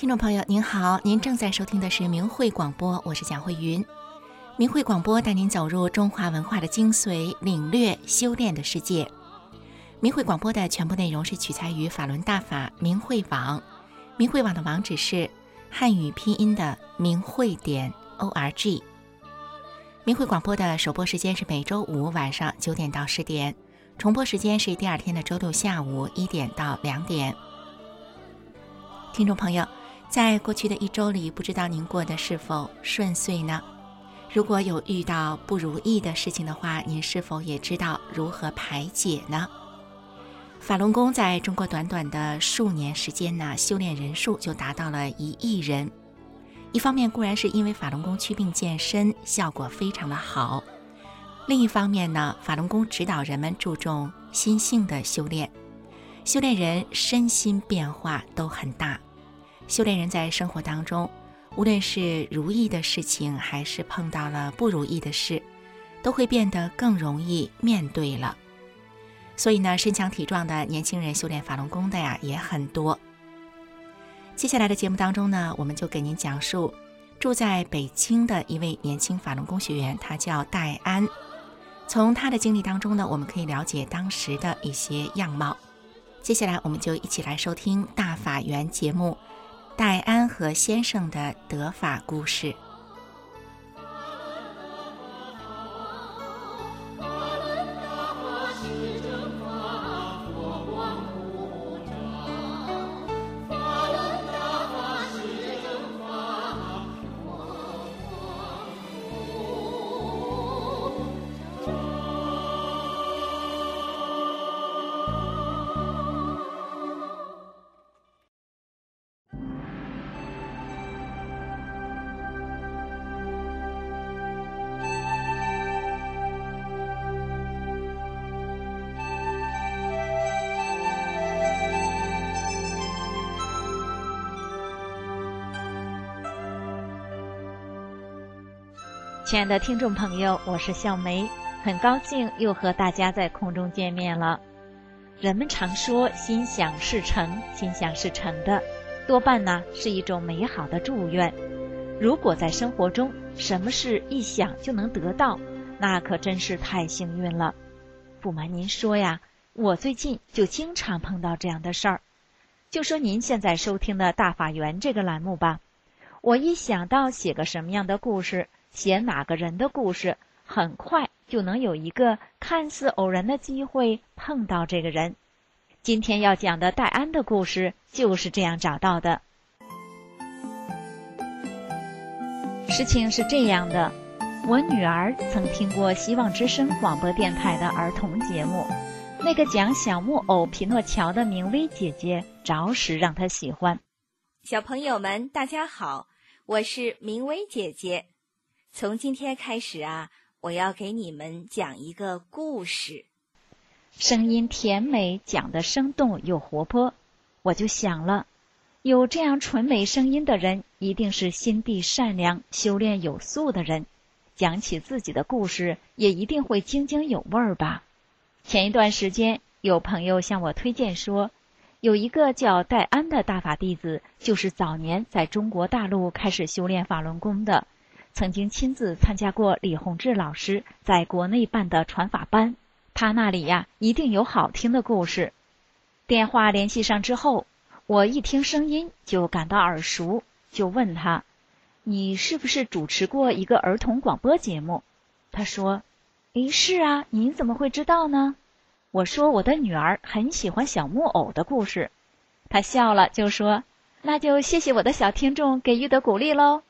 听众朋友您好，您正在收听的是明慧广播，我是蒋慧云。明慧广播带您走入中华文化的精髓，领略修炼的世界。明慧广播的全部内容是取材于法轮大法明慧网，明慧网的网址是汉语拼音的明慧点 o r g。明慧广播的首播时间是每周五晚上九点到十点，重播时间是第二天的周六下午一点到两点。听众朋友。在过去的一周里，不知道您过得是否顺遂呢？如果有遇到不如意的事情的话，您是否也知道如何排解呢？法轮功在中国短短的数年时间呢，修炼人数就达到了一亿人。一方面固然是因为法轮功祛病健身效果非常的好，另一方面呢，法轮功指导人们注重心性的修炼，修炼人身心变化都很大。修炼人在生活当中，无论是如意的事情，还是碰到了不如意的事，都会变得更容易面对了。所以呢，身强体壮的年轻人修炼法轮功的呀也很多。接下来的节目当中呢，我们就给您讲述住在北京的一位年轻法轮功学员，他叫戴安。从他的经历当中呢，我们可以了解当时的一些样貌。接下来，我们就一起来收听大法缘节目。戴安和先生的德法故事。亲爱的听众朋友，我是笑梅，很高兴又和大家在空中见面了。人们常说“心想事成”，心想事成的，多半呢是一种美好的祝愿。如果在生活中什么事一想就能得到，那可真是太幸运了。不瞒您说呀，我最近就经常碰到这样的事儿。就说您现在收听的《大法缘》这个栏目吧，我一想到写个什么样的故事。写哪个人的故事，很快就能有一个看似偶然的机会碰到这个人。今天要讲的戴安的故事就是这样找到的。事情是这样的，我女儿曾听过希望之声广播电台的儿童节目，那个讲小木偶匹诺乔的明威姐姐着实让她喜欢。小朋友们，大家好，我是明威姐姐。从今天开始啊，我要给你们讲一个故事。声音甜美，讲的生动又活泼，我就想了，有这样纯美声音的人，一定是心地善良、修炼有素的人。讲起自己的故事，也一定会津津有味儿吧。前一段时间，有朋友向我推荐说，有一个叫戴安的大法弟子，就是早年在中国大陆开始修炼法轮功的。曾经亲自参加过李洪志老师在国内办的传法班，他那里呀一定有好听的故事。电话联系上之后，我一听声音就感到耳熟，就问他：“你是不是主持过一个儿童广播节目？”他说：“诶，是啊，您怎么会知道呢？”我说：“我的女儿很喜欢小木偶的故事。”他笑了，就说：“那就谢谢我的小听众给予的鼓励喽。”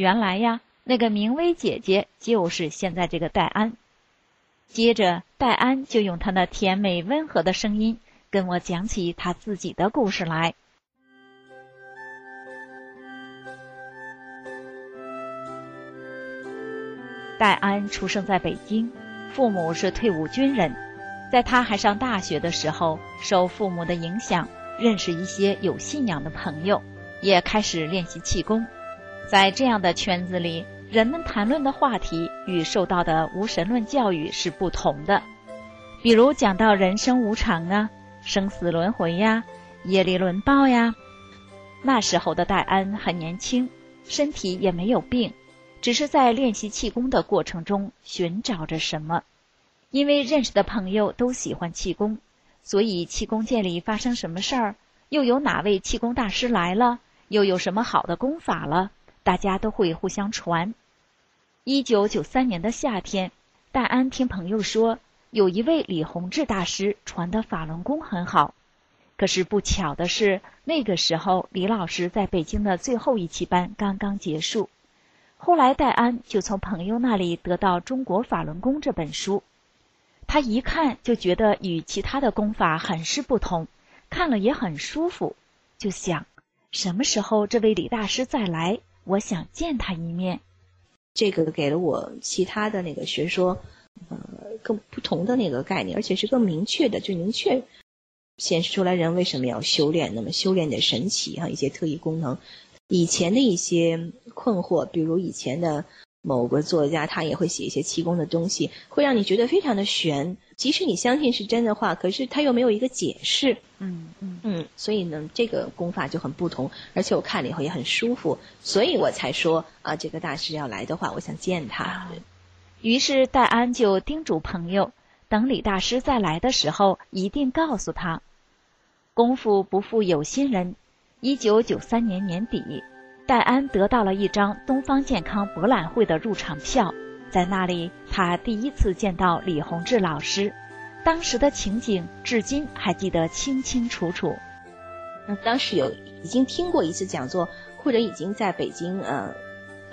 原来呀，那个明威姐姐就是现在这个戴安。接着，戴安就用她那甜美温和的声音跟我讲起他自己的故事来。戴安出生在北京，父母是退伍军人。在他还上大学的时候，受父母的影响，认识一些有信仰的朋友，也开始练习气功。在这样的圈子里，人们谈论的话题与受到的无神论教育是不同的。比如讲到人生无常啊、生死轮回呀、业力轮报呀，那时候的戴安很年轻，身体也没有病，只是在练习气功的过程中寻找着什么。因为认识的朋友都喜欢气功，所以气功界里发生什么事儿，又有哪位气功大师来了，又有什么好的功法了，大家都会互相传。一九九三年的夏天，戴安听朋友说，有一位李洪志大师传的法轮功很好。可是不巧的是，那个时候李老师在北京的最后一期班刚刚结束。后来戴安就从朋友那里得到《中国法轮功》这本书，他一看就觉得与其他的功法很是不同，看了也很舒服，就想什么时候这位李大师再来，我想见他一面。这个给了我其他的那个学说，呃，更不同的那个概念，而且是更明确的，就明确。显示出来人为什么要修炼？那么修炼的神奇哈，一些特异功能，以前的一些困惑，比如以前的某个作家，他也会写一些气功的东西，会让你觉得非常的悬。即使你相信是真的话，可是他又没有一个解释。嗯嗯嗯，所以呢，这个功法就很不同，而且我看了以后也很舒服，所以我才说啊，这个大师要来的话，我想见他。于是戴安就叮嘱朋友，等李大师再来的时候，一定告诉他。功夫不负有心人，一九九三年年底，戴安得到了一张东方健康博览会的入场票，在那里，他第一次见到李洪志老师，当时的情景至今还记得清清楚楚。那当时有已经听过一次讲座，或者已经在北京呃。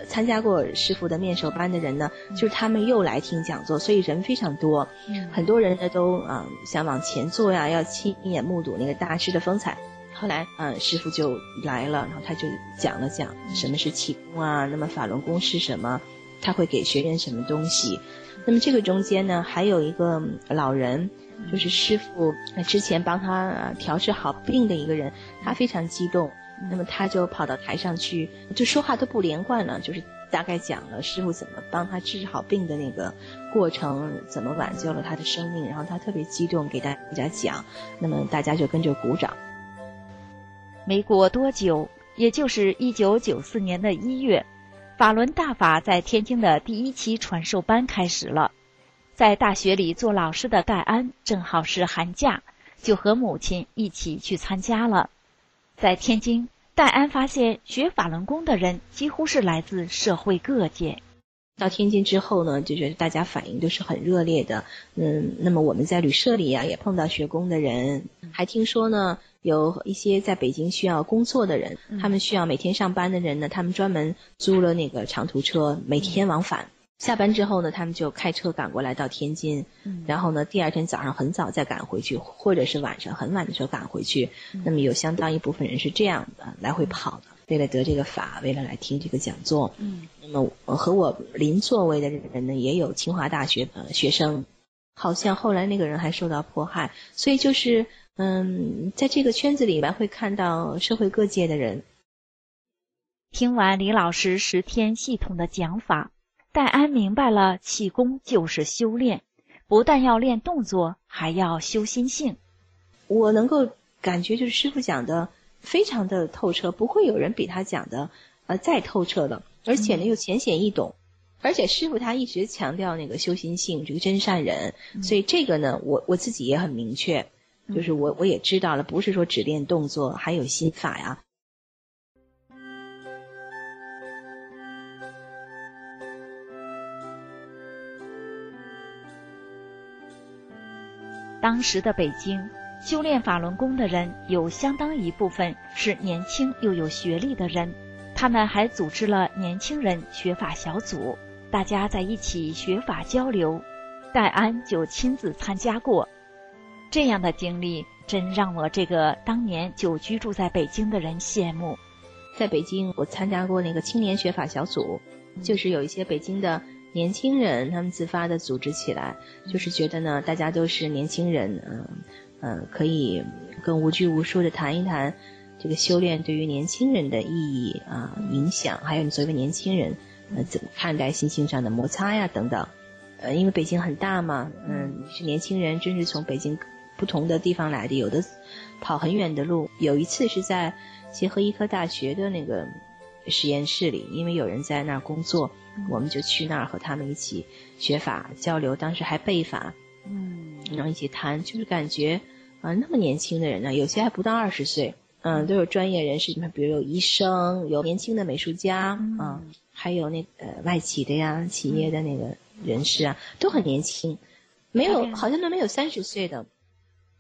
参加过师傅的面授班的人呢，就是他们又来听讲座，所以人非常多，很多人呢都啊想往前坐呀，要亲眼目睹那个大师的风采。后来嗯师傅就来了，然后他就讲了讲什么是气功啊，那么法轮功是什么，他会给学员什么东西。那么这个中间呢，还有一个老人，就是师傅之前帮他调治好病的一个人，他非常激动。那么他就跑到台上去，就说话都不连贯了，就是大概讲了师傅怎么帮他治好病的那个过程，怎么挽救了他的生命，然后他特别激动给大家讲，那么大家就跟着鼓掌。没过多久，也就是一九九四年的一月，法轮大法在天津的第一期传授班开始了，在大学里做老师的戴安正好是寒假，就和母亲一起去参加了。在天津，戴安发现学法轮功的人几乎是来自社会各界。到天津之后呢，就觉得大家反应都是很热烈的。嗯，那么我们在旅社里呀，也碰到学功的人，还听说呢，有一些在北京需要工作的人，他们需要每天上班的人呢，他们专门租了那个长途车，每天往返。下班之后呢，他们就开车赶过来到天津，然后呢，第二天早上很早再赶回去，或者是晚上很晚的时候赶回去。那么有相当一部分人是这样的来回跑的，为了得这个法，为了来听这个讲座。嗯，那么和我邻座位的人呢，也有清华大学的学生，好像后来那个人还受到迫害。所以就是嗯，在这个圈子里面会看到社会各界的人。听完李老师十天系统的讲法。戴安明白了，气功就是修炼，不但要练动作，还要修心性。我能够感觉，就是师傅讲的非常的透彻，不会有人比他讲的呃再透彻了，而且呢又浅显易懂。而且师傅他一直强调那个修心性，这个真善人，所以这个呢，我我自己也很明确，就是我我也知道了，不是说只练动作，还有心法呀。当时的北京，修炼法轮功的人有相当一部分是年轻又有学历的人，他们还组织了年轻人学法小组，大家在一起学法交流。戴安就亲自参加过，这样的经历真让我这个当年就居住在北京的人羡慕。在北京，我参加过那个青年学法小组，就是有一些北京的。年轻人他们自发的组织起来，就是觉得呢，大家都是年轻人，嗯嗯，可以更无拘无束的谈一谈这个修炼对于年轻人的意义啊、影响，还有你作为年轻人，呃，怎么看待心性上的摩擦呀等等。呃，因为北京很大嘛，嗯，是年轻人，真是从北京不同的地方来的，有的跑很远的路。有一次是在协和医科大学的那个实验室里，因为有人在那儿工作，我们就去那儿和他们一起学法交流。当时还背法，嗯，然后一起谈，就是感觉啊，那么年轻的人呢，有些还不到二十岁，嗯，都有专业人士，你看，比如有医生，有年轻的美术家，啊，还有那呃外企的呀，企业的那个人士啊，都很年轻。没有，好像都没有三十岁的。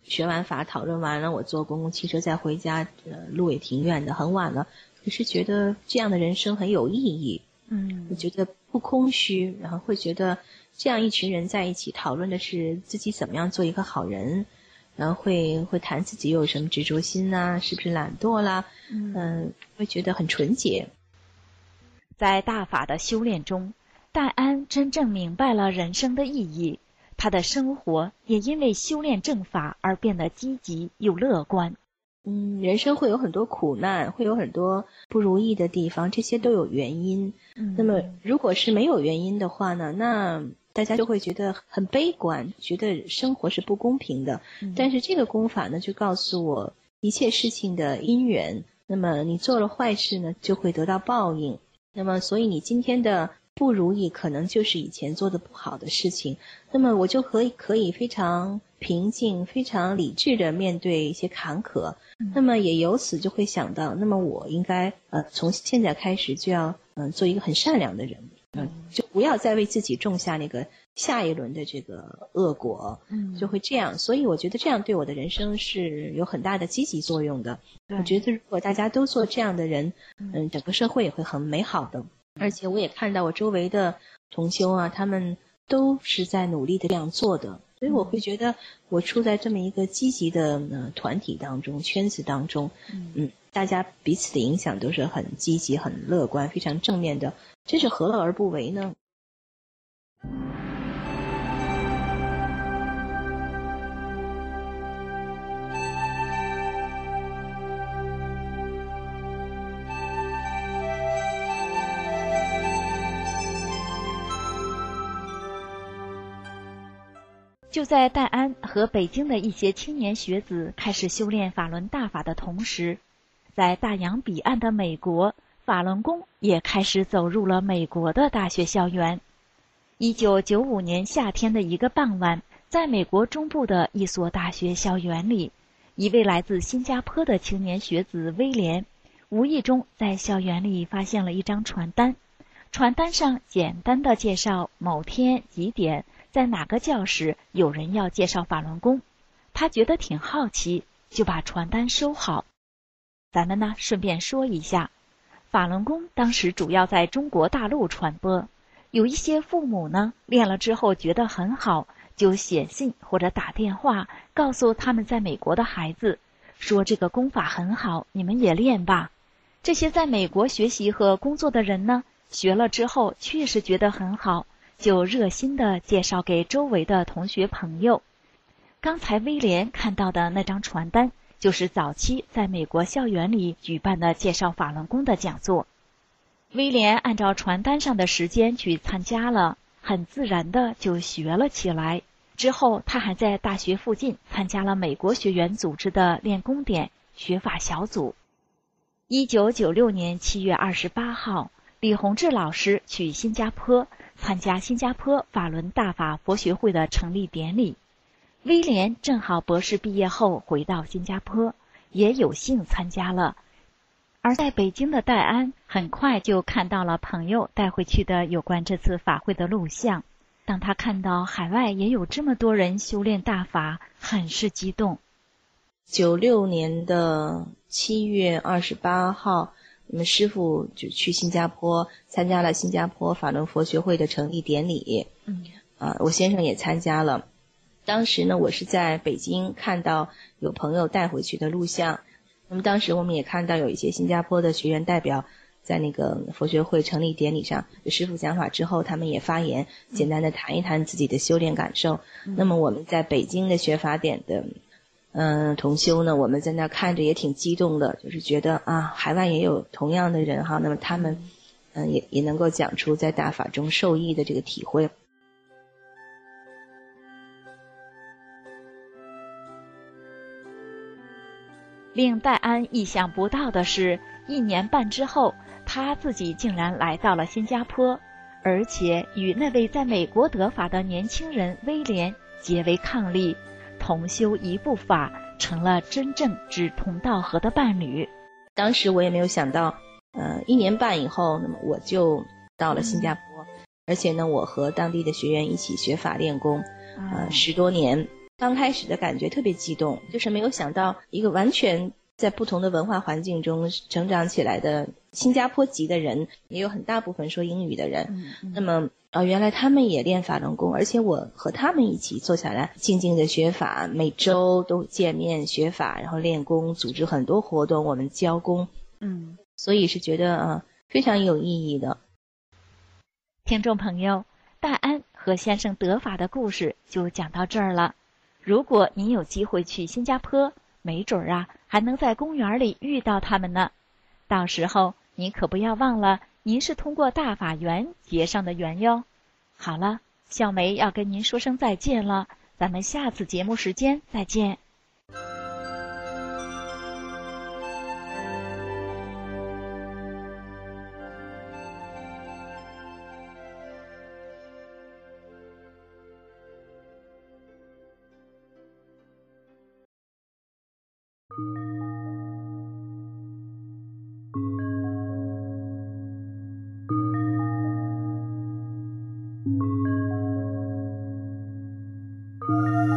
学完法，讨论完了，我坐公共汽车再回家，呃，路也挺远的，很晚了。可是觉得这样的人生很有意义，嗯，我觉得不空虚，然后会觉得这样一群人在一起讨论的是自己怎么样做一个好人，然后会会谈自己有什么执着心呐，是不是懒惰啦，嗯，会觉得很纯洁。在大法的修炼中，戴安真正明白了人生的意义。他的生活也因为修炼正法而变得积极又乐观。嗯，人生会有很多苦难，会有很多不如意的地方，这些都有原因。嗯，那么如果是没有原因的话呢？那大家就会觉得很悲观，觉得生活是不公平的。但是这个功法呢，就告诉我一切事情的因缘。那么你做了坏事呢，就会得到报应。那么所以你今天的。不如意，可能就是以前做的不好的事情。那么我就可以可以非常平静、非常理智的面对一些坎坷。那么也由此就会想到，那么我应该呃从现在开始就要嗯做一个很善良的人，嗯，就不要再为自己种下那个下一轮的这个恶果。嗯，就会这样。所以我觉得这样对我的人生是有很大的积极作用的。我觉得如果大家都做这样的人，嗯，整个社会也会很美好的。而且我也看到我周围的同修啊，他们都是在努力的这样做的，所以我会觉得我处在这么一个积极的呃团体当中、圈子当中，嗯，大家彼此的影响都是很积极、很乐观、非常正面的，这是何乐而不为呢？就在戴安和北京的一些青年学子开始修炼法轮大法的同时，在大洋彼岸的美国，法轮功也开始走入了美国的大学校园。一九九五年夏天的一个傍晚，在美国中部的一所大学校园里，一位来自新加坡的青年学子威廉，无意中在校园里发现了一张传单，传单上简单的介绍某天几点。在哪个教室有人要介绍法轮功，他觉得挺好奇，就把传单收好。咱们呢顺便说一下，法轮功当时主要在中国大陆传播，有一些父母呢练了之后觉得很好，就写信或者打电话告诉他们在美国的孩子，说这个功法很好，你们也练吧。这些在美国学习和工作的人呢，学了之后确实觉得很好。就热心的介绍给周围的同学朋友。刚才威廉看到的那张传单，就是早期在美国校园里举办的介绍法轮功的讲座。威廉按照传单上的时间去参加了，很自然的就学了起来。之后，他还在大学附近参加了美国学员组织的练功点学法小组。一九九六年七月二十八号，李洪志老师去新加坡。参加新加坡法轮大法佛学会的成立典礼，威廉正好博士毕业后回到新加坡，也有幸参加了。而在北京的戴安很快就看到了朋友带回去的有关这次法会的录像。当他看到海外也有这么多人修炼大法，很是激动。九六年的七月二十八号。我们师傅就去新加坡参加了新加坡法轮佛学会的成立典礼。嗯，啊，我先生也参加了。当时呢，我是在北京看到有朋友带回去的录像。那么当时我们也看到有一些新加坡的学员代表在那个佛学会成立典礼上，师傅讲法之后，他们也发言，简单的谈一谈自己的修炼感受。那么我们在北京的学法典的。嗯，同修呢，我们在那看着也挺激动的，就是觉得啊，海外也有同样的人哈，那么他们嗯也也能够讲出在大法中受益的这个体会。令戴安意想不到的是，一年半之后，他自己竟然来到了新加坡，而且与那位在美国得法的年轻人威廉结为伉俪，同修一部法，成了真正志同道合的伴侣。当时我也没有想到，呃，一年半以后，那么我就到了新加坡，而且呢，我和当地的学员一起学法练功，呃，十多年。刚开始的感觉特别激动，就是没有想到一个完全在不同的文化环境中成长起来的新加坡籍的人，也有很大部分说英语的人。那么，呃，原来他们也练法轮功，而且我和他们一起坐下来静静的学法，每周都见面学法，然后练功，组织很多活动，我们教功。嗯，所以是觉得啊非常有意义的。听众朋友，大安和先生得法的故事就讲到这儿了。如果您有机会去新加坡，没准儿啊，还能在公园里遇到他们呢。到时候你可不要忘了，您是通过大法缘结上的缘哟。好了，小梅要跟您说声再见了，咱们下次节目时间再见。Música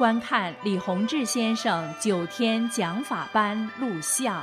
观看李洪志先生九天讲法班录像。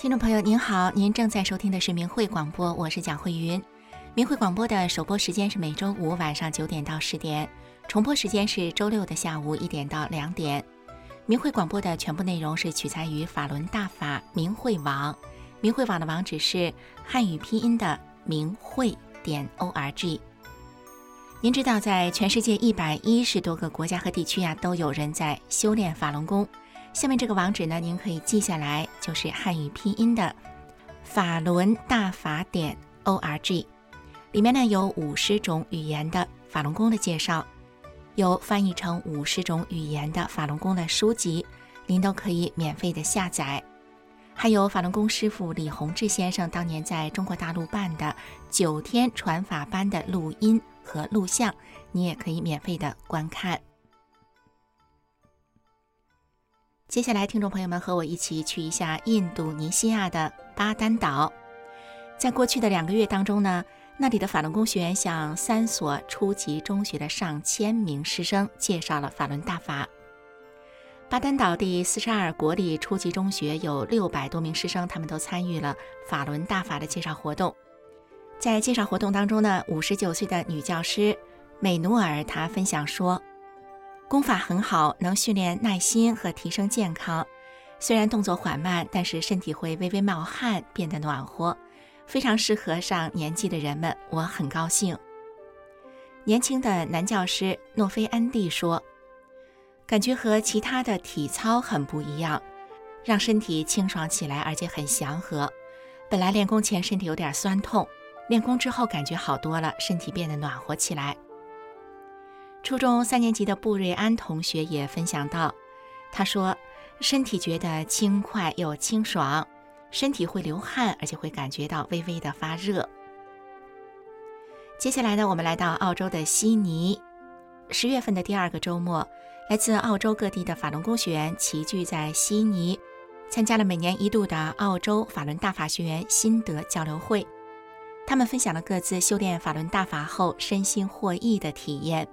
听众朋友您好，您正在收听的是明慧广播，我是蒋慧云。明慧广播的首播时间是每周五晚上九点到十点，重播时间是周六的下午一点到两点。明慧广播的全部内容是取材于法轮大法明慧网，明慧网的网址是汉语拼音的明慧点 o r g。您知道，在全世界一百一十多个国家和地区呀，都有人在修炼法轮功。下面这个网址呢，您可以记下来，就是汉语拼音的法轮大法点 o r g。里面呢有五十种语言的法轮功的介绍，有翻译成五十种语言的法轮功的书籍，您都可以免费的下载。还有法轮功师傅李洪志先生当年在中国大陆办的九天传法班的录音和录像，你也可以免费的观看。接下来，听众朋友们和我一起去一下印度尼西亚的巴丹岛。在过去的两个月当中呢，那里的法轮功学员向三所初级中学的上千名师生介绍了法轮大法。巴丹岛第四十二国立初级中学有六百多名师生，他们都参与了法轮大法的介绍活动。在介绍活动当中呢，五十九岁的女教师美努尔她分享说：“功法很好，能训练耐心和提升健康。虽然动作缓慢，但是身体会微微冒汗，变得暖和，非常适合上年纪的人们。我很高兴。”年轻的男教师诺菲安蒂说。感觉和其他的体操很不一样，让身体清爽起来，而且很祥和。本来练功前身体有点酸痛，练功之后感觉好多了，身体变得暖和起来。初中三年级的布瑞安同学也分享到，他说身体觉得轻快又清爽，身体会流汗，而且会感觉到微微的发热。接下来呢，我们来到澳洲的悉尼，十月份的第二个周末。来自澳洲各地的法轮功学员齐聚在悉尼，参加了每年一度的澳洲法轮大法学员心得交流会。他们分享了各自修炼法轮大法后身心获益的体验。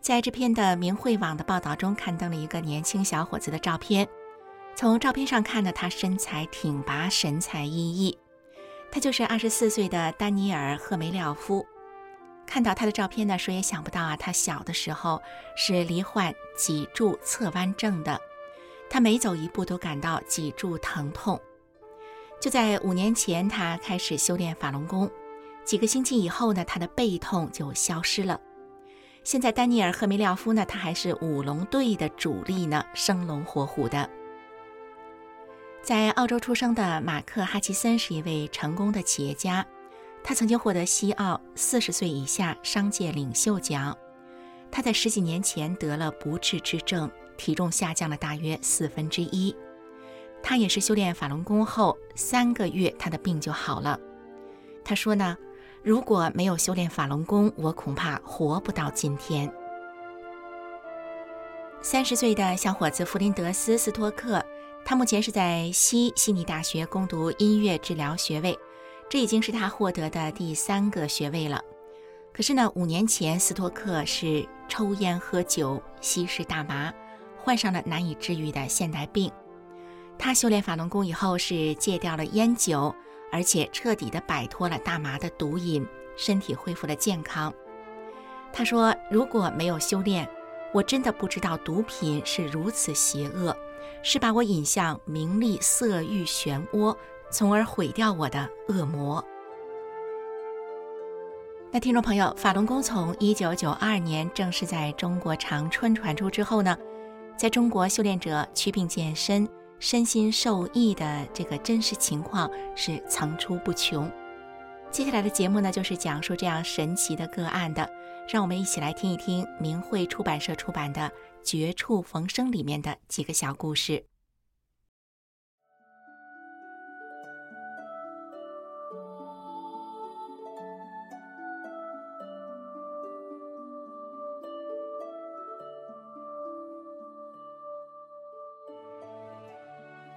在这篇的明慧网的报道中，刊登了一个年轻小伙子的照片。从照片上看呢，他身材挺拔，神采奕奕。他就是二十四岁的丹尼尔·赫梅廖夫。看到他的照片呢，谁也想不到啊，他小的时候是罹患脊柱侧弯症的，他每走一步都感到脊柱疼痛。就在五年前，他开始修炼法轮功，几个星期以后呢，他的背痛就消失了。现在，丹尼尔·赫梅廖夫呢，他还是舞龙队的主力呢，生龙活虎的。在澳洲出生的马克·哈奇森是一位成功的企业家。他曾经获得西澳四十岁以下商界领袖奖。他在十几年前得了不治之症，体重下降了大约四分之一。他也是修炼法轮功后三个月，他的病就好了。他说呢，如果没有修炼法轮功，我恐怕活不到今天。三十岁的小伙子弗林德斯·斯托克，他目前是在西悉尼大学攻读音乐治疗学位。这已经是他获得的第三个学位了。可是呢，五年前斯托克是抽烟喝酒、吸食大麻，患上了难以治愈的现代病。他修炼法轮功以后是戒掉了烟酒，而且彻底的摆脱了大麻的毒瘾，身体恢复了健康。他说：“如果没有修炼，我真的不知道毒品是如此邪恶，是把我引向名利色欲漩涡。”从而毁掉我的恶魔。那听众朋友，法轮功从一九九二年正式在中国长春传出之后呢，在中国修炼者祛病健身、身心受益的这个真实情况是层出不穷。接下来的节目呢，就是讲述这样神奇的个案的，让我们一起来听一听明慧出版社出版的《绝处逢生》里面的几个小故事。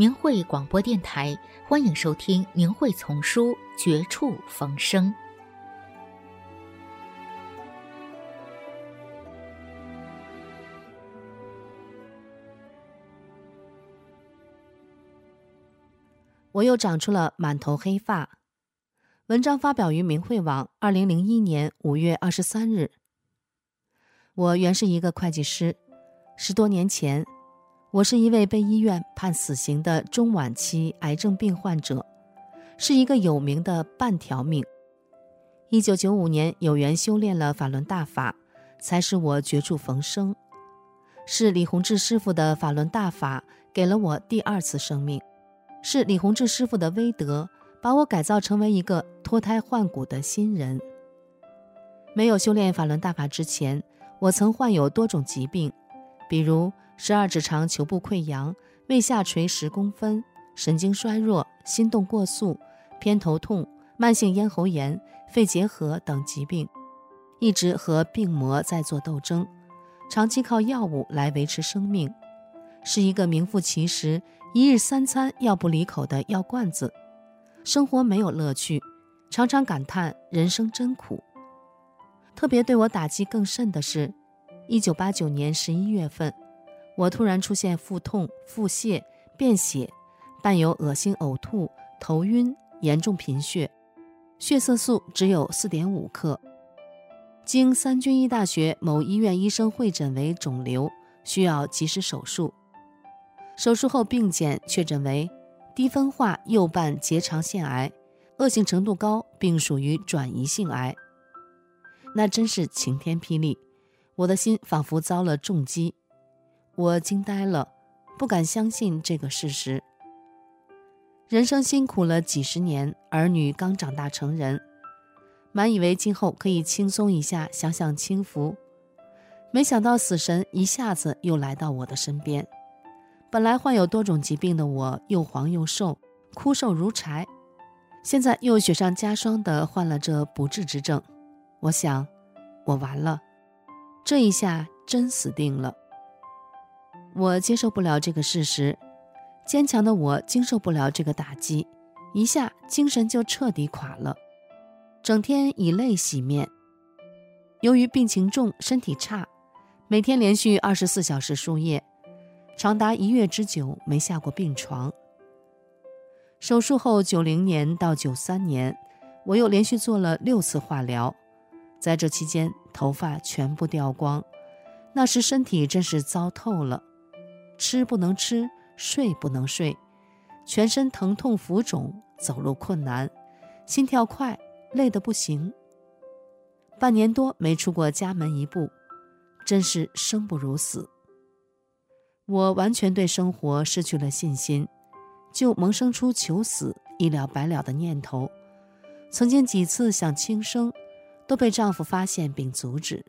明慧广播电台，欢迎收听《明慧丛书·绝处逢生》。我又长出了满头黑发。文章发表于明慧网，二零零一年五月二十三日。我原是一个会计师，十多年前，我是一位被医院判死刑的中晚期癌症病患者，是一个有名的半条命。一九九五年有缘修炼了法轮大法，才使我绝处逢生。是李洪志师傅的法轮大法给了我第二次生命，是李洪志师傅的威德把我改造成为一个脱胎换骨的新人。没有修炼法轮大法之前，我曾患有多种疾病，比如十二指肠球部溃疡、胃下垂十公分、神经衰弱、心动过速、偏头痛、慢性咽喉炎、肺结核等疾病，一直和病魔在做斗争。长期靠药物来维持生命，是一个名副其实一日三餐药不离口的药罐子，生活没有乐趣，常常感叹人生真苦。特别对我打击更甚的是，一九八九年十一月份，我突然出现腹痛、腹泻、便血，伴有恶心、呕吐、头晕，严重贫血，血色素只有四点五克。经三军医大学某医院医生会诊为肿瘤，需要及时手术。手术后病检确诊为低分化右半结肠腺癌，恶性程度高，并属于转移性癌。那真是晴天霹雳，我的心仿佛遭了重击，我惊呆了，不敢相信这个事实。人生辛苦了几十年，儿女刚长大成人。满以为今后可以轻松一下，享享清福，没想到死神一下子又来到我的身边。本来患有多种疾病的我，又黄又瘦，枯瘦如柴，现在又雪上加霜的患了这不治之症。我想，我完了，这一下真死定了。我接受不了这个事实，坚强的我经受不了这个打击，一下精神就彻底垮了。整天以泪洗面。由于病情重，身体差，每天连续二十四小时输液，长达一月之久没下过病床。手术后，九零年到九三年，我又连续做了六次化疗，在这期间头发全部掉光，那时身体真是糟透了，吃不能吃，睡不能睡，全身疼痛浮肿，走路困难，心跳快。累得不行，半年多没出过家门一步，真是生不如死。我完全对生活失去了信心，就萌生出求死、一了百了的念头。曾经几次想轻生，都被丈夫发现并阻止。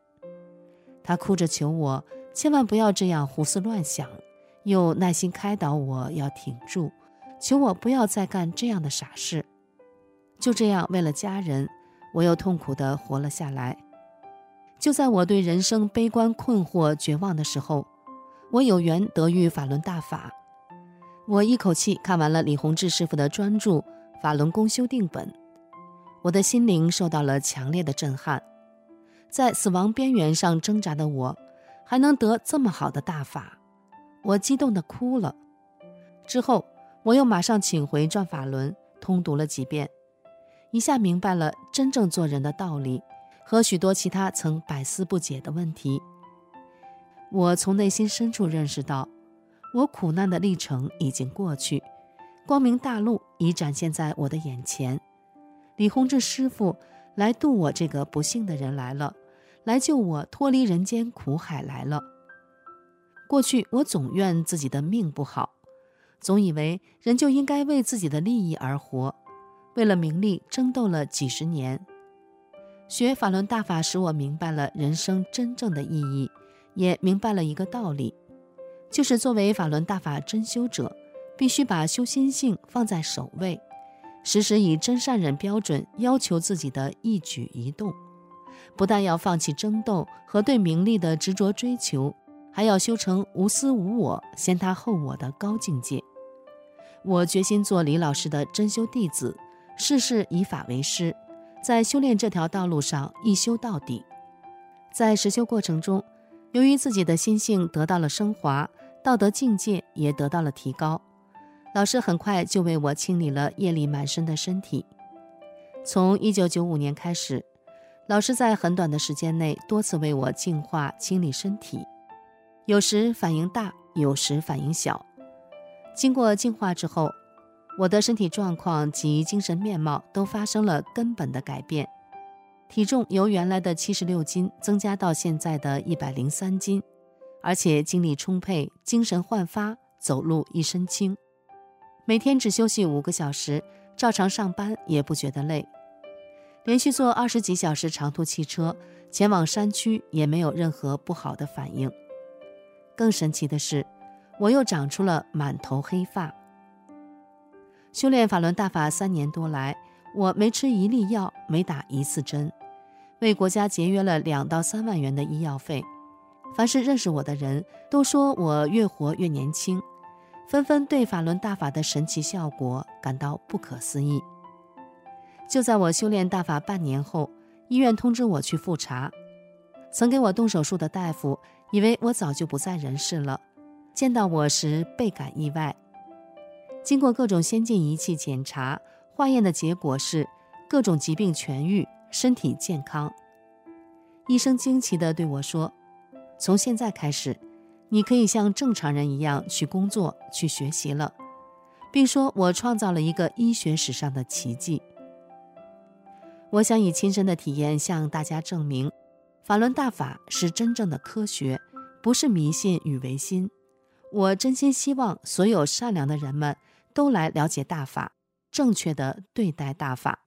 他哭着求我千万不要这样胡思乱想，又耐心开导我要挺住，求我不要再干这样的傻事。就这样，为了家人，我又痛苦地活了下来。就在我对人生悲观、困惑、绝望的时候，我有缘得遇法轮大法。我一口气看完了李洪志师傅的专著《法轮功修订本》，我的心灵受到了强烈的震撼。在死亡边缘上挣扎的我，还能得这么好的大法，我激动地哭了。之后，我又马上请回《转法轮》，通读了几遍。一下明白了真正做人的道理，和许多其他曾百思不解的问题。我从内心深处认识到，我苦难的历程已经过去，光明大路已展现在我的眼前。李洪志师傅来渡我这个不幸的人来了，来救我脱离人间苦海来了。过去我总怨自己的命不好，总以为人就应该为自己的利益而活。为了名利争斗了几十年，学法轮大法使我明白了人生真正的意义，也明白了一个道理，就是作为法轮大法真修者，必须把修心性放在首位，时时以真善忍标准要求自己的一举一动。不但要放弃争斗和对名利的执着追求，还要修成无私无我、先他后我的高境界。我决心做李老师的真修弟子。事事以法为师，在修炼这条道路上一修到底。在实修过程中，由于自己的心性得到了升华，道德境界也得到了提高。老师很快就为我清理了夜里满身的身体。从1995年开始，老师在很短的时间内多次为我净化清理身体，有时反应大，有时反应小。经过净化之后，我的身体状况及精神面貌都发生了根本的改变，体重由原来的七十六斤增加到现在的一百零三斤，而且精力充沛，精神焕发，走路一身轻。每天只休息五个小时，照常上班也不觉得累。连续坐二十几小时长途汽车前往山区也没有任何不好的反应。更神奇的是，我又长出了满头黑发。修炼法轮大法三年多来，我没吃一粒药，没打一次针，为国家节约了两到三万元的医药费。凡是认识我的人都说我越活越年轻，纷纷对法轮大法的神奇效果感到不可思议。就在我修炼大法半年后，医院通知我去复查，曾给我动手术的大夫以为我早就不在人世了，见到我时倍感意外。经过各种先进仪器检查，化验的结果是各种疾病痊愈，身体健康。医生惊奇地对我说：“从现在开始，你可以像正常人一样去工作、去学习了，并说我创造了一个医学史上的奇迹。”我想以亲身的体验向大家证明，法轮大法是真正的科学，不是迷信与唯心。我真心希望所有善良的人们。都来了解大法，正确的对待大法。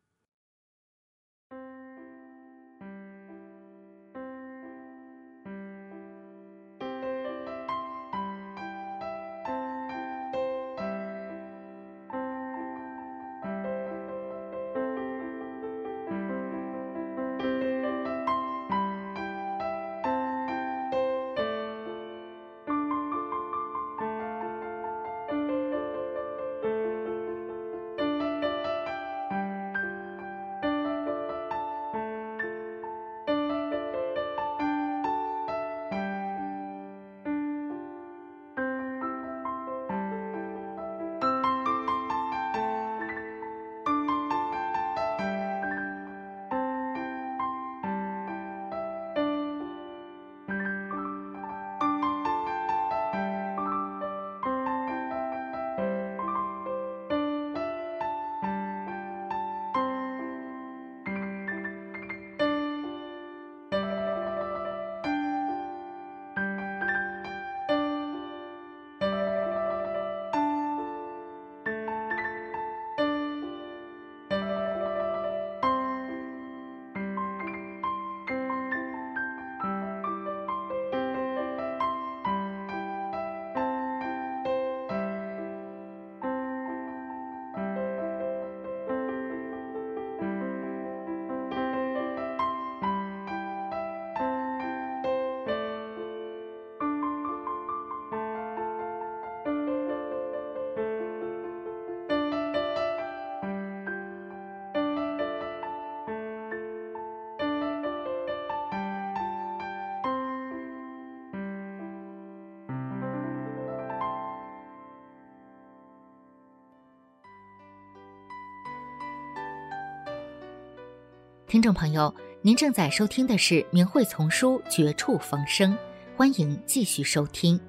听众朋友，您正在收听的是《明慧丛书》《绝处逢生》，欢迎继续收听。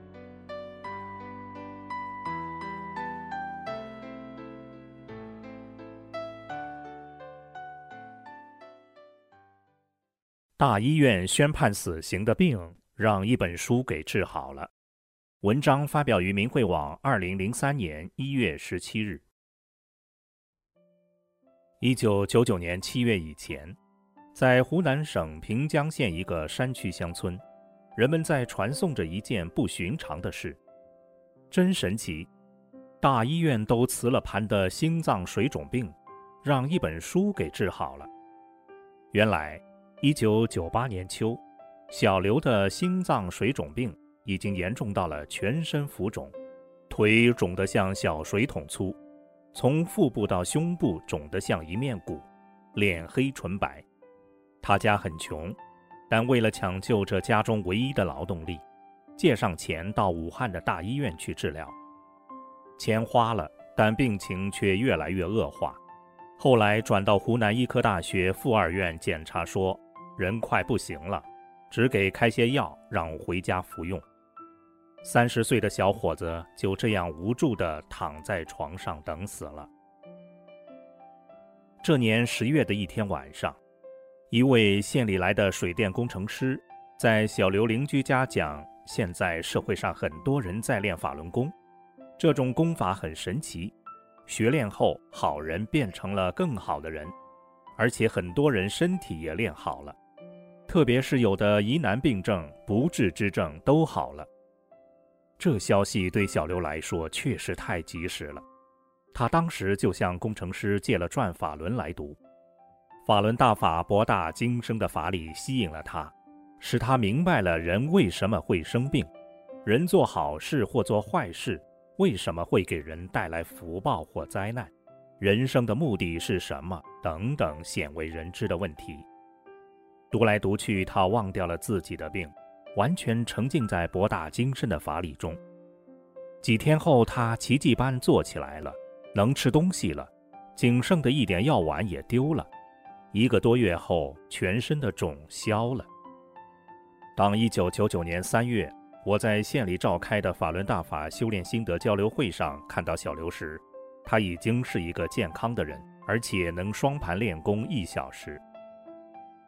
大医院宣判死刑的病，让一本书给治好了。文章发表于明慧网，二零零三年一月十七日。一九九九年七月以前，在湖南省平江县一个山区乡村，人们在传颂着一件不寻常的事。真神奇！大医院都辞了盘的心脏水肿病，让一本书给治好了。原来，一九九八年秋，小刘的心脏水肿病已经严重到了全身浮肿，腿肿得像小水桶粗。从腹部到胸部肿得像一面鼓，脸黑唇白。他家很穷，但为了抢救这家中唯一的劳动力，借上钱到武汉的大医院去治疗。钱花了，但病情却越来越恶化。后来转到湖南医科大学附二院检查，说人快不行了，只给开些药让回家服用。三十岁的小伙子就这样无助地躺在床上等死了。这年十月的一天晚上，一位县里来的水电工程师在小刘邻居家讲，现在社会上很多人在练法轮功，这种功法很神奇，学练后好人变成了更好的人，而且很多人身体也练好了，特别是有的疑难病症、不治之症都好了。这消息对小刘来说确实太及时了，他当时就向工程师借了转法轮来读。法轮大法博大精深的法理吸引了他，使他明白了人为什么会生病，人做好事或做坏事为什么会给人带来福报或灾难，人生的目的是什么等等鲜为人知的问题。读来读去，他忘掉了自己的病。完全沉浸在博大精深的法理中。几天后，他奇迹般坐起来了，能吃东西了，仅剩的一点药丸也丢了。一个多月后，全身的肿消了。当1999年3月，我在县里召开的法轮大法修炼心得交流会上看到小刘时，他已经是一个健康的人，而且能双盘练功一小时。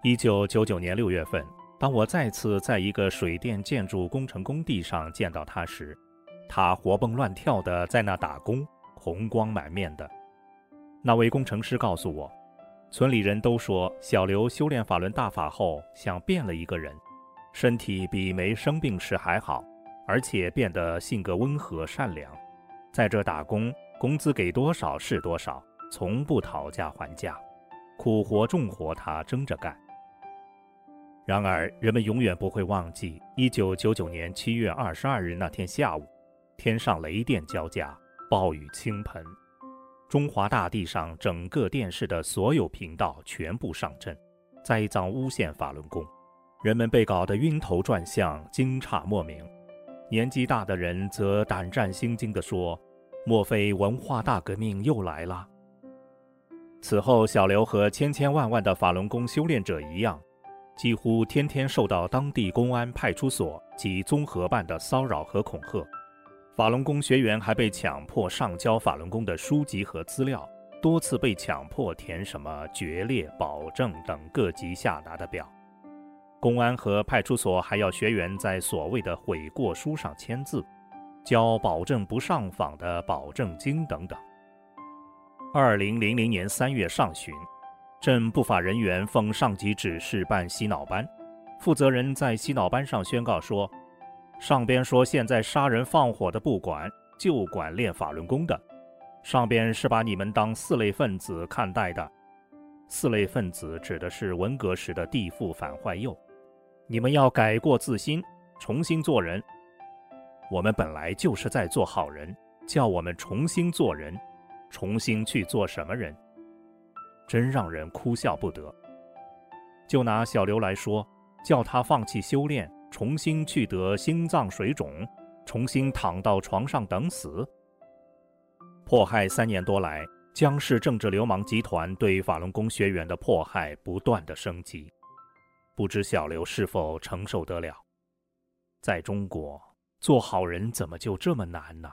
1999年6月份。当我再次在一个水电建筑工程工地上见到他时，他活蹦乱跳的在那打工，红光满面的。那位工程师告诉我，村里人都说小刘修炼法轮大法后像变了一个人，身体比没生病时还好，而且变得性格温和善良。在这打工，工资给多少是多少，从不讨价还价，苦活重活他争着干。然而，人们永远不会忘记1999年7月22日那天下午，天上雷电交加，暴雨倾盆，中华大地上整个电视的所有频道全部上阵，栽赃诬陷法轮功，人们被搞得晕头转向，惊诧莫名。年纪大的人则胆战心惊地说：“莫非文化大革命又来了？”此后，小刘和千千万万的法轮功修炼者一样。几乎天天受到当地公安派出所及综合办的骚扰和恐吓，法轮功学员还被强迫上交法轮功的书籍和资料，多次被强迫填什么决裂、保证等各级下达的表。公安和派出所还要学员在所谓的悔过书上签字，交保证不上访的保证金等等。二零零零年三月上旬。镇不法人员奉上级指示办洗脑班，负责人在洗脑班上宣告说：“上边说现在杀人放火的不管，就管练法轮功的。上边是把你们当四类分子看待的。四类分子指的是文革时的地富反坏右。你们要改过自新，重新做人。我们本来就是在做好人，叫我们重新做人，重新去做什么人？”真让人哭笑不得。就拿小刘来说，叫他放弃修炼，重新去得心脏水肿，重新躺到床上等死。迫害三年多来，江氏政治流氓集团对法轮功学员的迫害不断的升级，不知小刘是否承受得了？在中国，做好人怎么就这么难呢？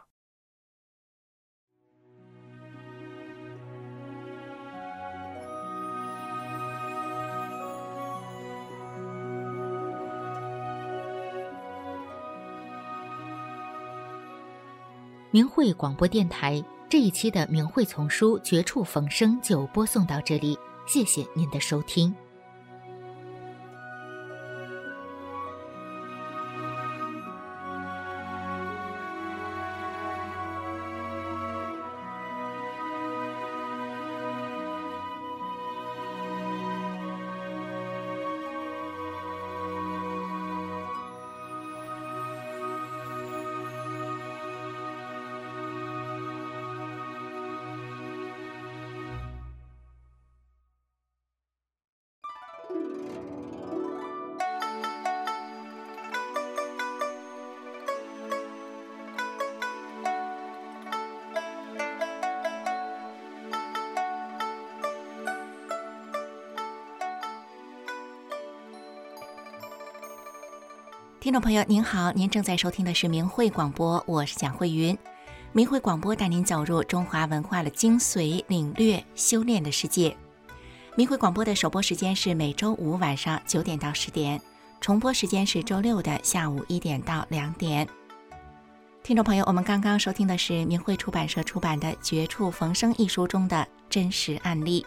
明慧广播电台这一期的明慧丛书《绝处逢生》就播送到这里，谢谢您的收听。听众朋友您好，您正在收听的是明慧广播，我是蒋慧云。明慧广播带您走入中华文化的精髓，领略修炼的世界。明慧广播的首播时间是每周五晚上九点到十点，重播时间是周六的下午一点到两点。听众朋友，我们刚刚收听的是明慧出版社出版的《绝处逢生》一书中的真实案例。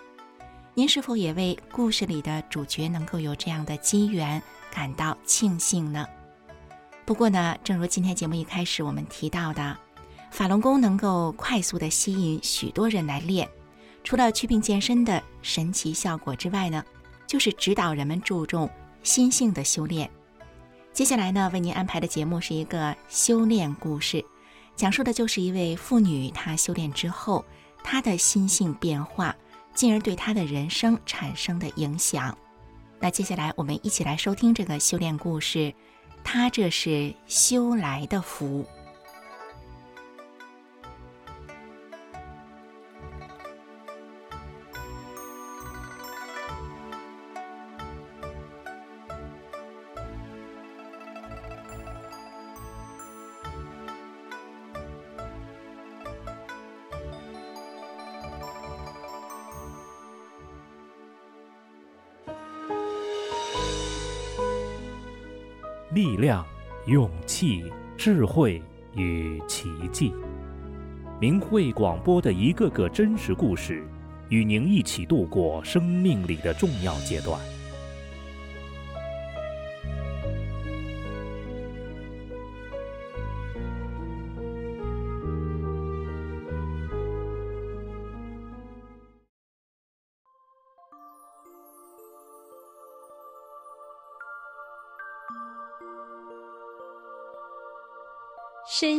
您是否也为故事里的主角能够有这样的机缘感到庆幸呢？不过呢，正如今天节目一开始我们提到的，法轮功能够快速的吸引许多人来练，除了祛病健身的神奇效果之外呢，就是指导人们注重心性的修炼。接下来呢，为您安排的节目是一个修炼故事，讲述的就是一位妇女她修炼之后，她的心性变化。进而对她的人生产生的影响。那接下来我们一起来收听这个修炼故事，他这是修来的福。勇气、智慧与奇迹，明慧广播的一个个真实故事，与您一起度过生命里的重要阶段。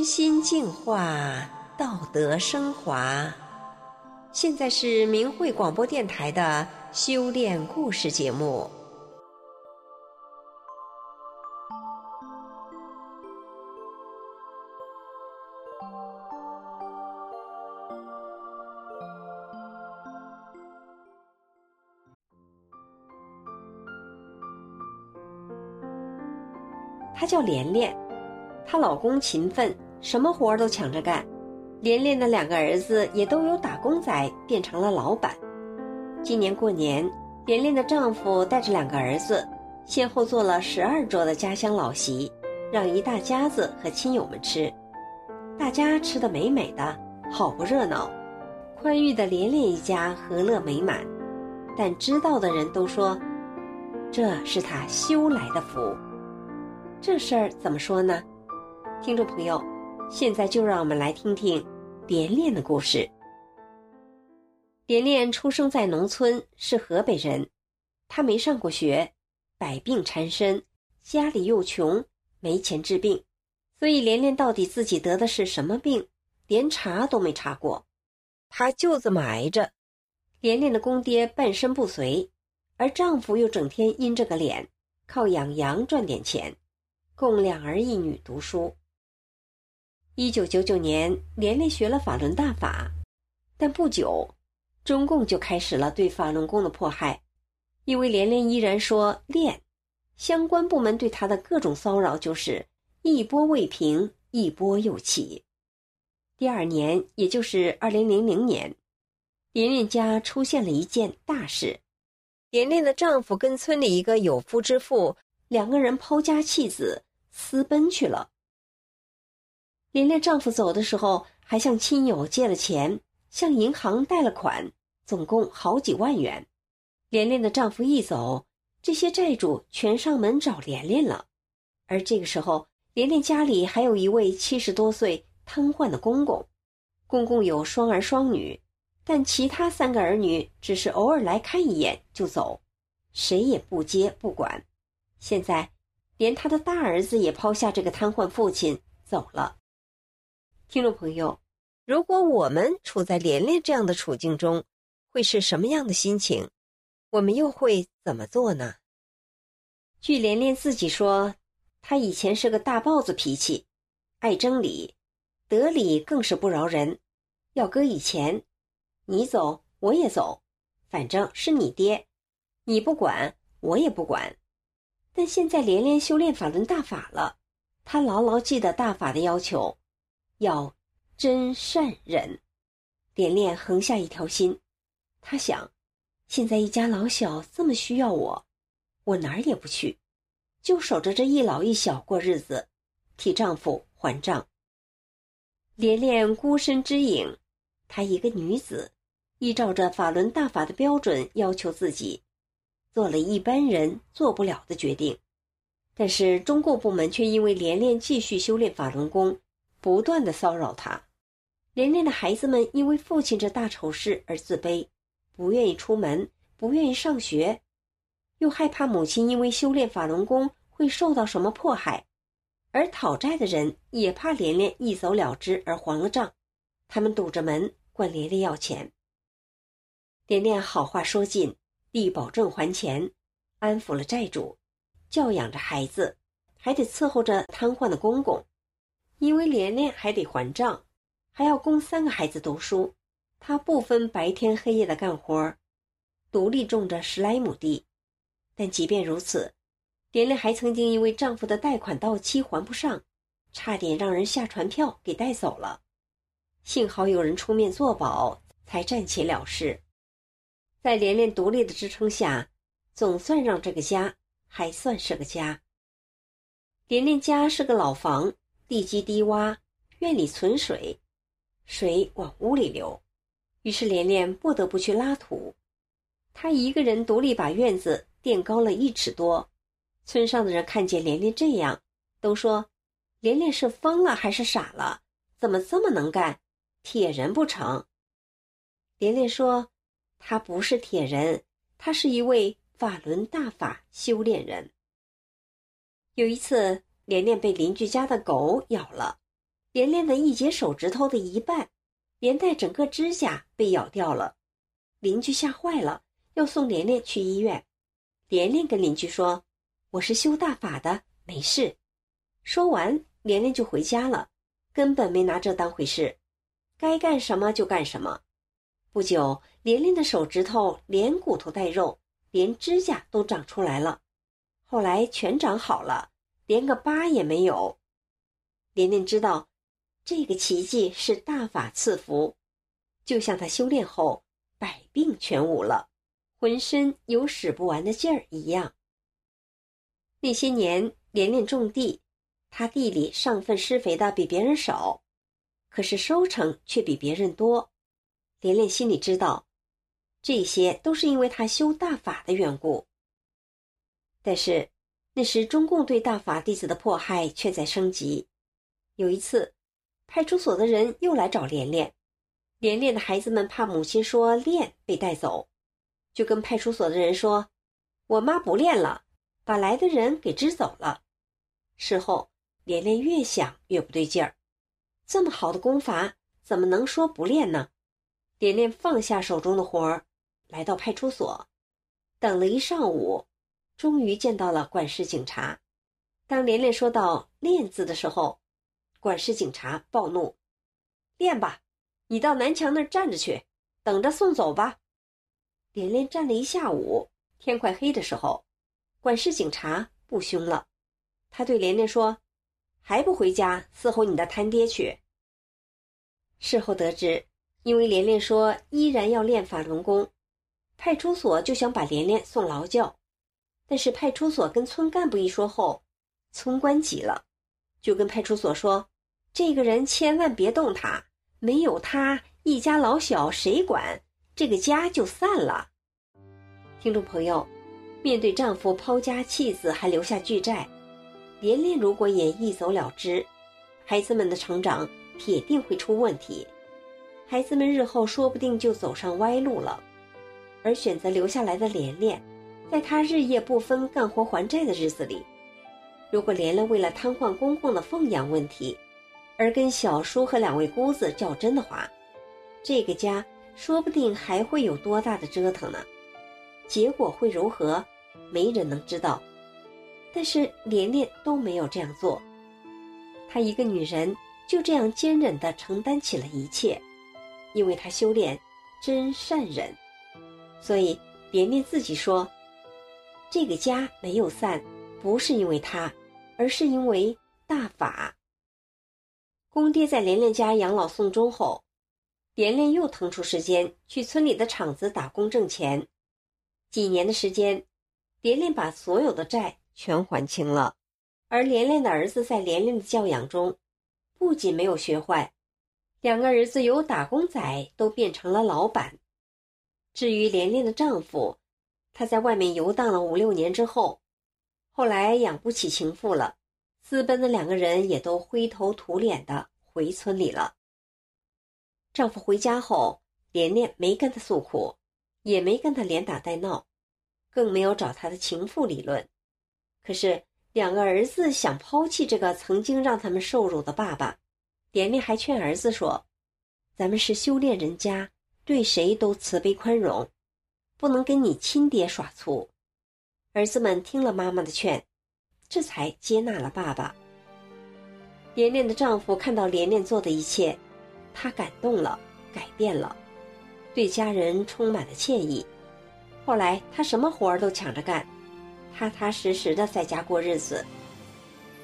心净化，道德升华。现在是明慧广播电台的修炼故事节目。她叫莲莲。她老公勤奋，什么活儿都抢着干。连连的两个儿子也都由打工仔变成了老板。今年过年，连连的丈夫带着两个儿子，先后做了十二桌的家乡老席，让一大家子和亲友们吃。大家吃的美美的，好不热闹。宽裕的连连一家和乐美满，但知道的人都说，这是他修来的福。这事儿怎么说呢？听众朋友，现在就让我们来听听连连的故事。连连出生在农村，是河北人。他没上过学，百病缠身，家里又穷，没钱治病，所以连连到底自己得的是什么病，连查都没查过。他就这么挨着。连连的公爹半身不遂，而丈夫又整天阴着个脸，靠养羊赚点钱，供两儿一女读书。一九九九年，连连学了法轮大法，但不久，中共就开始了对法轮功的迫害。因为连连依然说练，相关部门对他的各种骚扰就是一波未平，一波又起。第二年，也就是二零零零年，连连家出现了一件大事：连连的丈夫跟村里一个有夫之妇两个人抛家弃子，私奔去了。连连丈夫走的时候，还向亲友借了钱，向银行贷了款，总共好几万元。连连的丈夫一走，这些债主全上门找连连了。而这个时候，连连家里还有一位七十多岁瘫痪的公公，公公有双儿双女，但其他三个儿女只是偶尔来看一眼就走，谁也不接不管。现在，连他的大儿子也抛下这个瘫痪父亲走了。听众朋友，如果我们处在连连这样的处境中，会是什么样的心情？我们又会怎么做呢？据连连自己说，他以前是个大豹子脾气，爱争理，得理更是不饶人。要搁以前，你走我也走，反正是你爹，你不管我也不管。但现在连连修炼法轮大法了，他牢牢记得大法的要求，要真善忍。连连横下一条心，他想，现在一家老小这么需要我，我哪儿也不去，就守着这一老一小过日子，替丈夫还账。连连孤身之影，她一个女子，依照着法轮大法的标准要求自己。做了一般人做不了的决定，但是中共部门却因为连连继续修炼法轮功，不断的骚扰他。连连的孩子们因为父亲这大丑事而自卑，不愿意出门，不愿意上学，又害怕母亲因为修炼法轮功会受到什么迫害，而讨债的人也怕连连一走了之而还了账，他们堵着门管连连要钱。连连好话说尽。立保证还钱，安抚了债主，教养着孩子，还得伺候着瘫痪的公公，因为连连还得还账，还要供三个孩子读书，他不分白天黑夜的干活独立种着十来亩地。但即便如此，连连还曾经因为丈夫的贷款到期还不上，差点让人下传票给带走了，幸好有人出面作保，才暂且了事。在连连独立的支撑下，总算让这个家还算是个家。连连家是个老房，地基低洼，院里存水，水往屋里流，于是连连不得不去拉土。他一个人独立把院子垫高了一尺多。村上的人看见连连这样，都说：“连连是疯了还是傻了？怎么这么能干？铁人不成？”连连说。他不是铁人，他是一位法轮大法修炼人。有一次，连连被邻居家的狗咬了，连连的一截手指头的一半，连带整个指甲被咬掉了。邻居吓坏了，要送连连去医院。连连跟邻居说：“我是修大法的，没事。”说完，连连就回家了，根本没拿这当回事，该干什么就干什么。不久，连连的手指头连骨头带肉，连指甲都长出来了。后来全长好了，连个疤也没有。连连知道，这个奇迹是大法赐福，就像他修炼后百病全无了，浑身有使不完的劲儿一样。那些年，连连种地，他地里上粪施肥的比别人少，可是收成却比别人多。连连心里知道，这些都是因为他修大法的缘故。但是那时中共对大法弟子的迫害却在升级。有一次，派出所的人又来找连连，连连的孩子们怕母亲说练被带走，就跟派出所的人说：“我妈不练了，把来的人给支走了。”事后，连连越想越不对劲儿，这么好的功法，怎么能说不练呢？连连放下手中的活儿，来到派出所，等了一上午，终于见到了管事警察。当连连说到“练”字的时候，管事警察暴怒：“练吧，你到南墙那儿站着去，等着送走吧。”连连站了一下午，天快黑的时候，管事警察不凶了，他对连连说：“还不回家伺候你的摊爹去。”事后得知。因为连连说依然要练法轮功，派出所就想把连连送劳教，但是派出所跟村干部一说后，村官急了，就跟派出所说：“这个人千万别动他，没有他，一家老小谁管？这个家就散了。”听众朋友，面对丈夫抛家弃子还留下巨债，连连如果也一走了之，孩子们的成长铁定会出问题。孩子们日后说不定就走上歪路了，而选择留下来的连连，在他日夜不分干活还债的日子里，如果连莲为了瘫痪公公的奉养问题，而跟小叔和两位姑子较真的话，这个家说不定还会有多大的折腾呢？结果会如何，没人能知道。但是连连都没有这样做，她一个女人就这样坚忍地承担起了一切。因为她修炼真善忍，所以连连自己说：“这个家没有散，不是因为他，而是因为大法。公爹在连连家养老送终后，连连又腾出时间去村里的厂子打工挣钱。几年的时间，连连把所有的债全还清了。而连连的儿子在连连的教养中，不仅没有学坏，两个儿子由打工仔都变成了老板。至于连连的丈夫，他在外面游荡了五六年之后，后来养不起情妇了，私奔的两个人也都灰头土脸的回村里了。丈夫回家后，连连没跟他诉苦，也没跟他连打带闹，更没有找他的情妇理论。可是。两个儿子想抛弃这个曾经让他们受辱的爸爸，连连还劝儿子说：“咱们是修炼人家，对谁都慈悲宽容，不能跟你亲爹耍粗。”儿子们听了妈妈的劝，这才接纳了爸爸。连连的丈夫看到连连做的一切，他感动了，改变了，对家人充满了歉意。后来他什么活儿都抢着干。踏踏实实的在家过日子，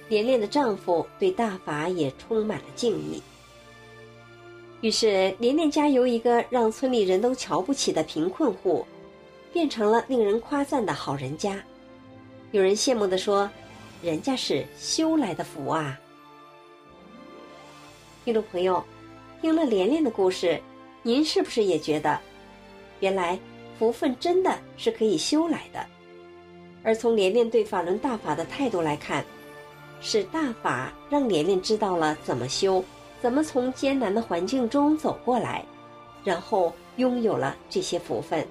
连连的丈夫对大法也充满了敬意。于是，连连家由一个让村里人都瞧不起的贫困户，变成了令人夸赞的好人家。有人羡慕的说：“人家是修来的福啊！”听众朋友，听了连连的故事，您是不是也觉得，原来福分真的是可以修来的？而从连连对法轮大法的态度来看，是大法让连连知道了怎么修，怎么从艰难的环境中走过来，然后拥有了这些福分。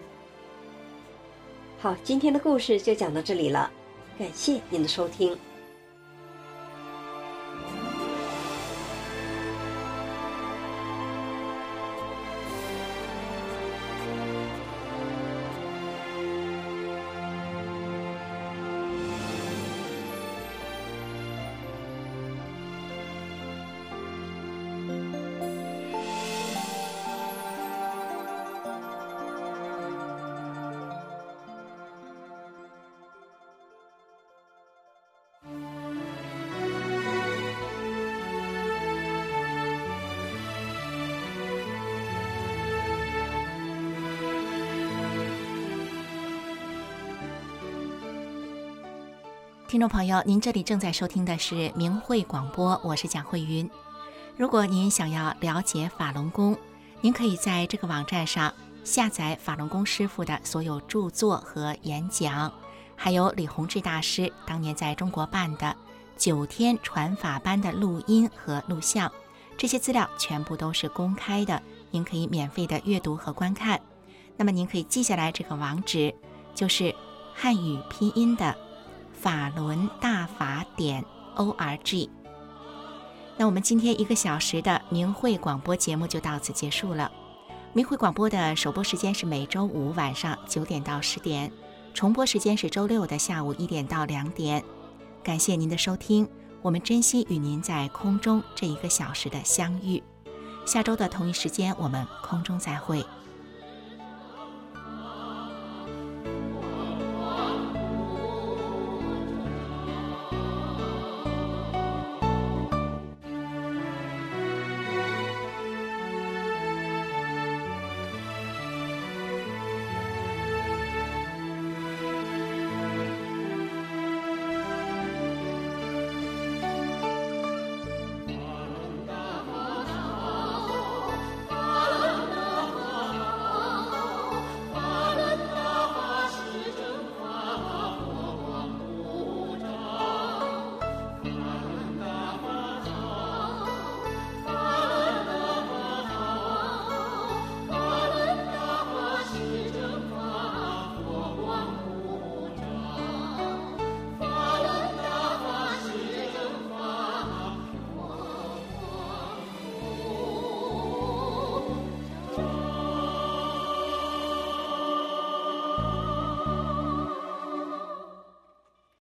好，今天的故事就讲到这里了，感谢您的收听。听众朋友，您这里正在收听的是明慧广播，我是蒋慧云。如果您想要了解法轮功，您可以在这个网站上下载法轮功师傅的所有著作和演讲，还有李洪志大师当年在中国办的九天传法班的录音和录像，这些资料全部都是公开的，您可以免费的阅读和观看。那么您可以记下来这个网址，就是汉语拼音的。法轮大法点 o r g。那我们今天一个小时的明慧广播节目就到此结束了。明慧广播的首播时间是每周五晚上九点到十点，重播时间是周六的下午一点到两点。感谢您的收听，我们珍惜与您在空中这一个小时的相遇。下周的同一时间，我们空中再会。